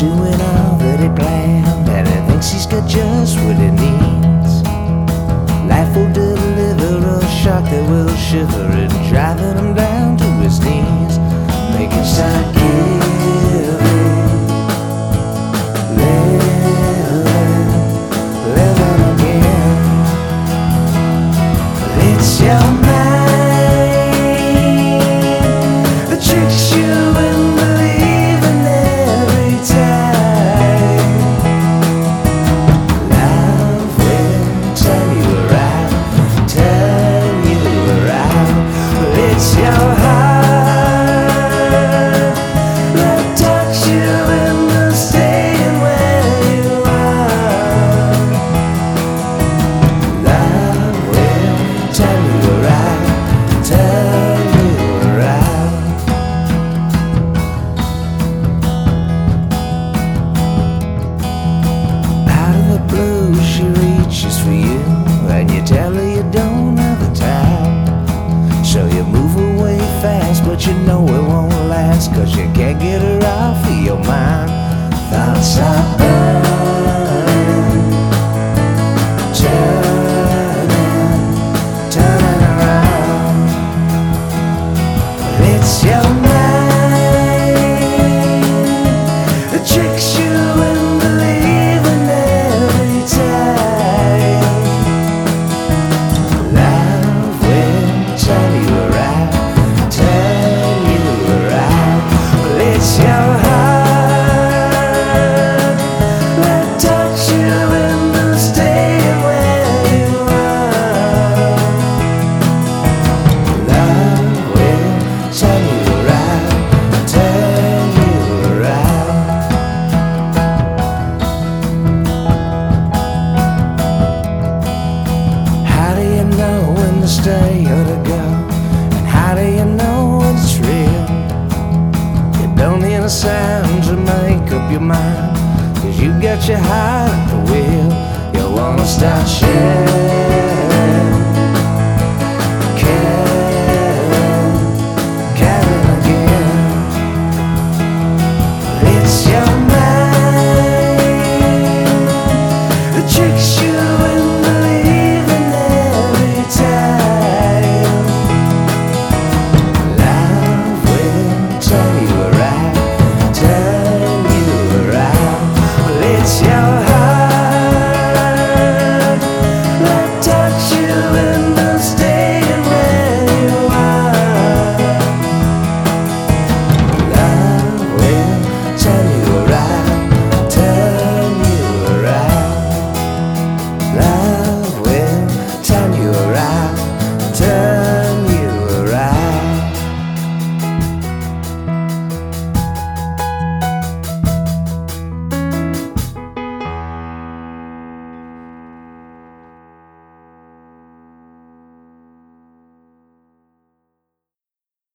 doing all that it planned, and I think she's got just what it needs. Life will deliver a shock that will shiver 想 How do you know it's real? You don't need a sound to make up your mind. Cause you got your heart at the wheel. You wanna start sharing.